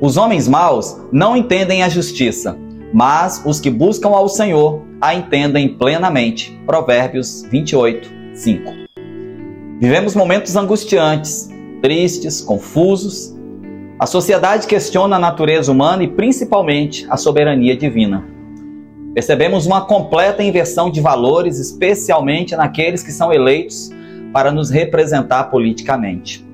Os homens maus não entendem a justiça, mas os que buscam ao Senhor a entendem plenamente. Provérbios 28, 5. Vivemos momentos angustiantes, tristes, confusos. A sociedade questiona a natureza humana e principalmente a soberania divina. Percebemos uma completa inversão de valores, especialmente naqueles que são eleitos para nos representar politicamente.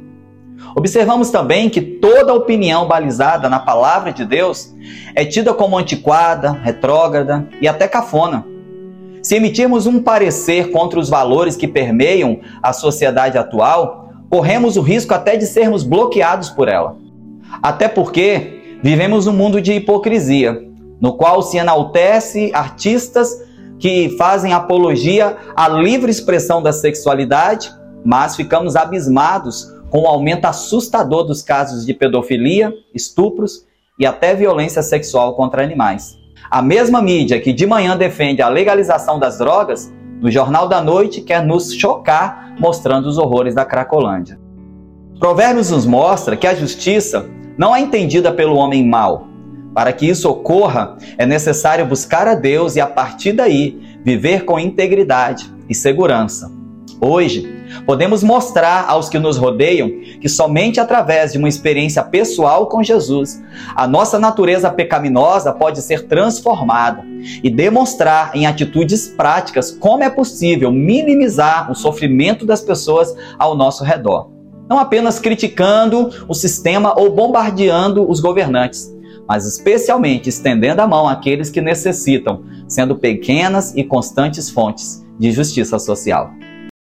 Observamos também que toda opinião balizada na palavra de Deus é tida como antiquada, retrógrada e até cafona. Se emitirmos um parecer contra os valores que permeiam a sociedade atual, corremos o risco até de sermos bloqueados por ela. Até porque vivemos um mundo de hipocrisia, no qual se enaltece artistas que fazem apologia à livre expressão da sexualidade, mas ficamos abismados com o aumento assustador dos casos de pedofilia, estupros e até violência sexual contra animais. A mesma mídia que de manhã defende a legalização das drogas, no Jornal da Noite quer nos chocar mostrando os horrores da Cracolândia. Provérbios nos mostra que a justiça não é entendida pelo homem mau. Para que isso ocorra, é necessário buscar a Deus e a partir daí viver com integridade e segurança. Hoje, podemos mostrar aos que nos rodeiam que somente através de uma experiência pessoal com Jesus, a nossa natureza pecaminosa pode ser transformada e demonstrar em atitudes práticas como é possível minimizar o sofrimento das pessoas ao nosso redor. Não apenas criticando o sistema ou bombardeando os governantes, mas especialmente estendendo a mão àqueles que necessitam, sendo pequenas e constantes fontes de justiça social.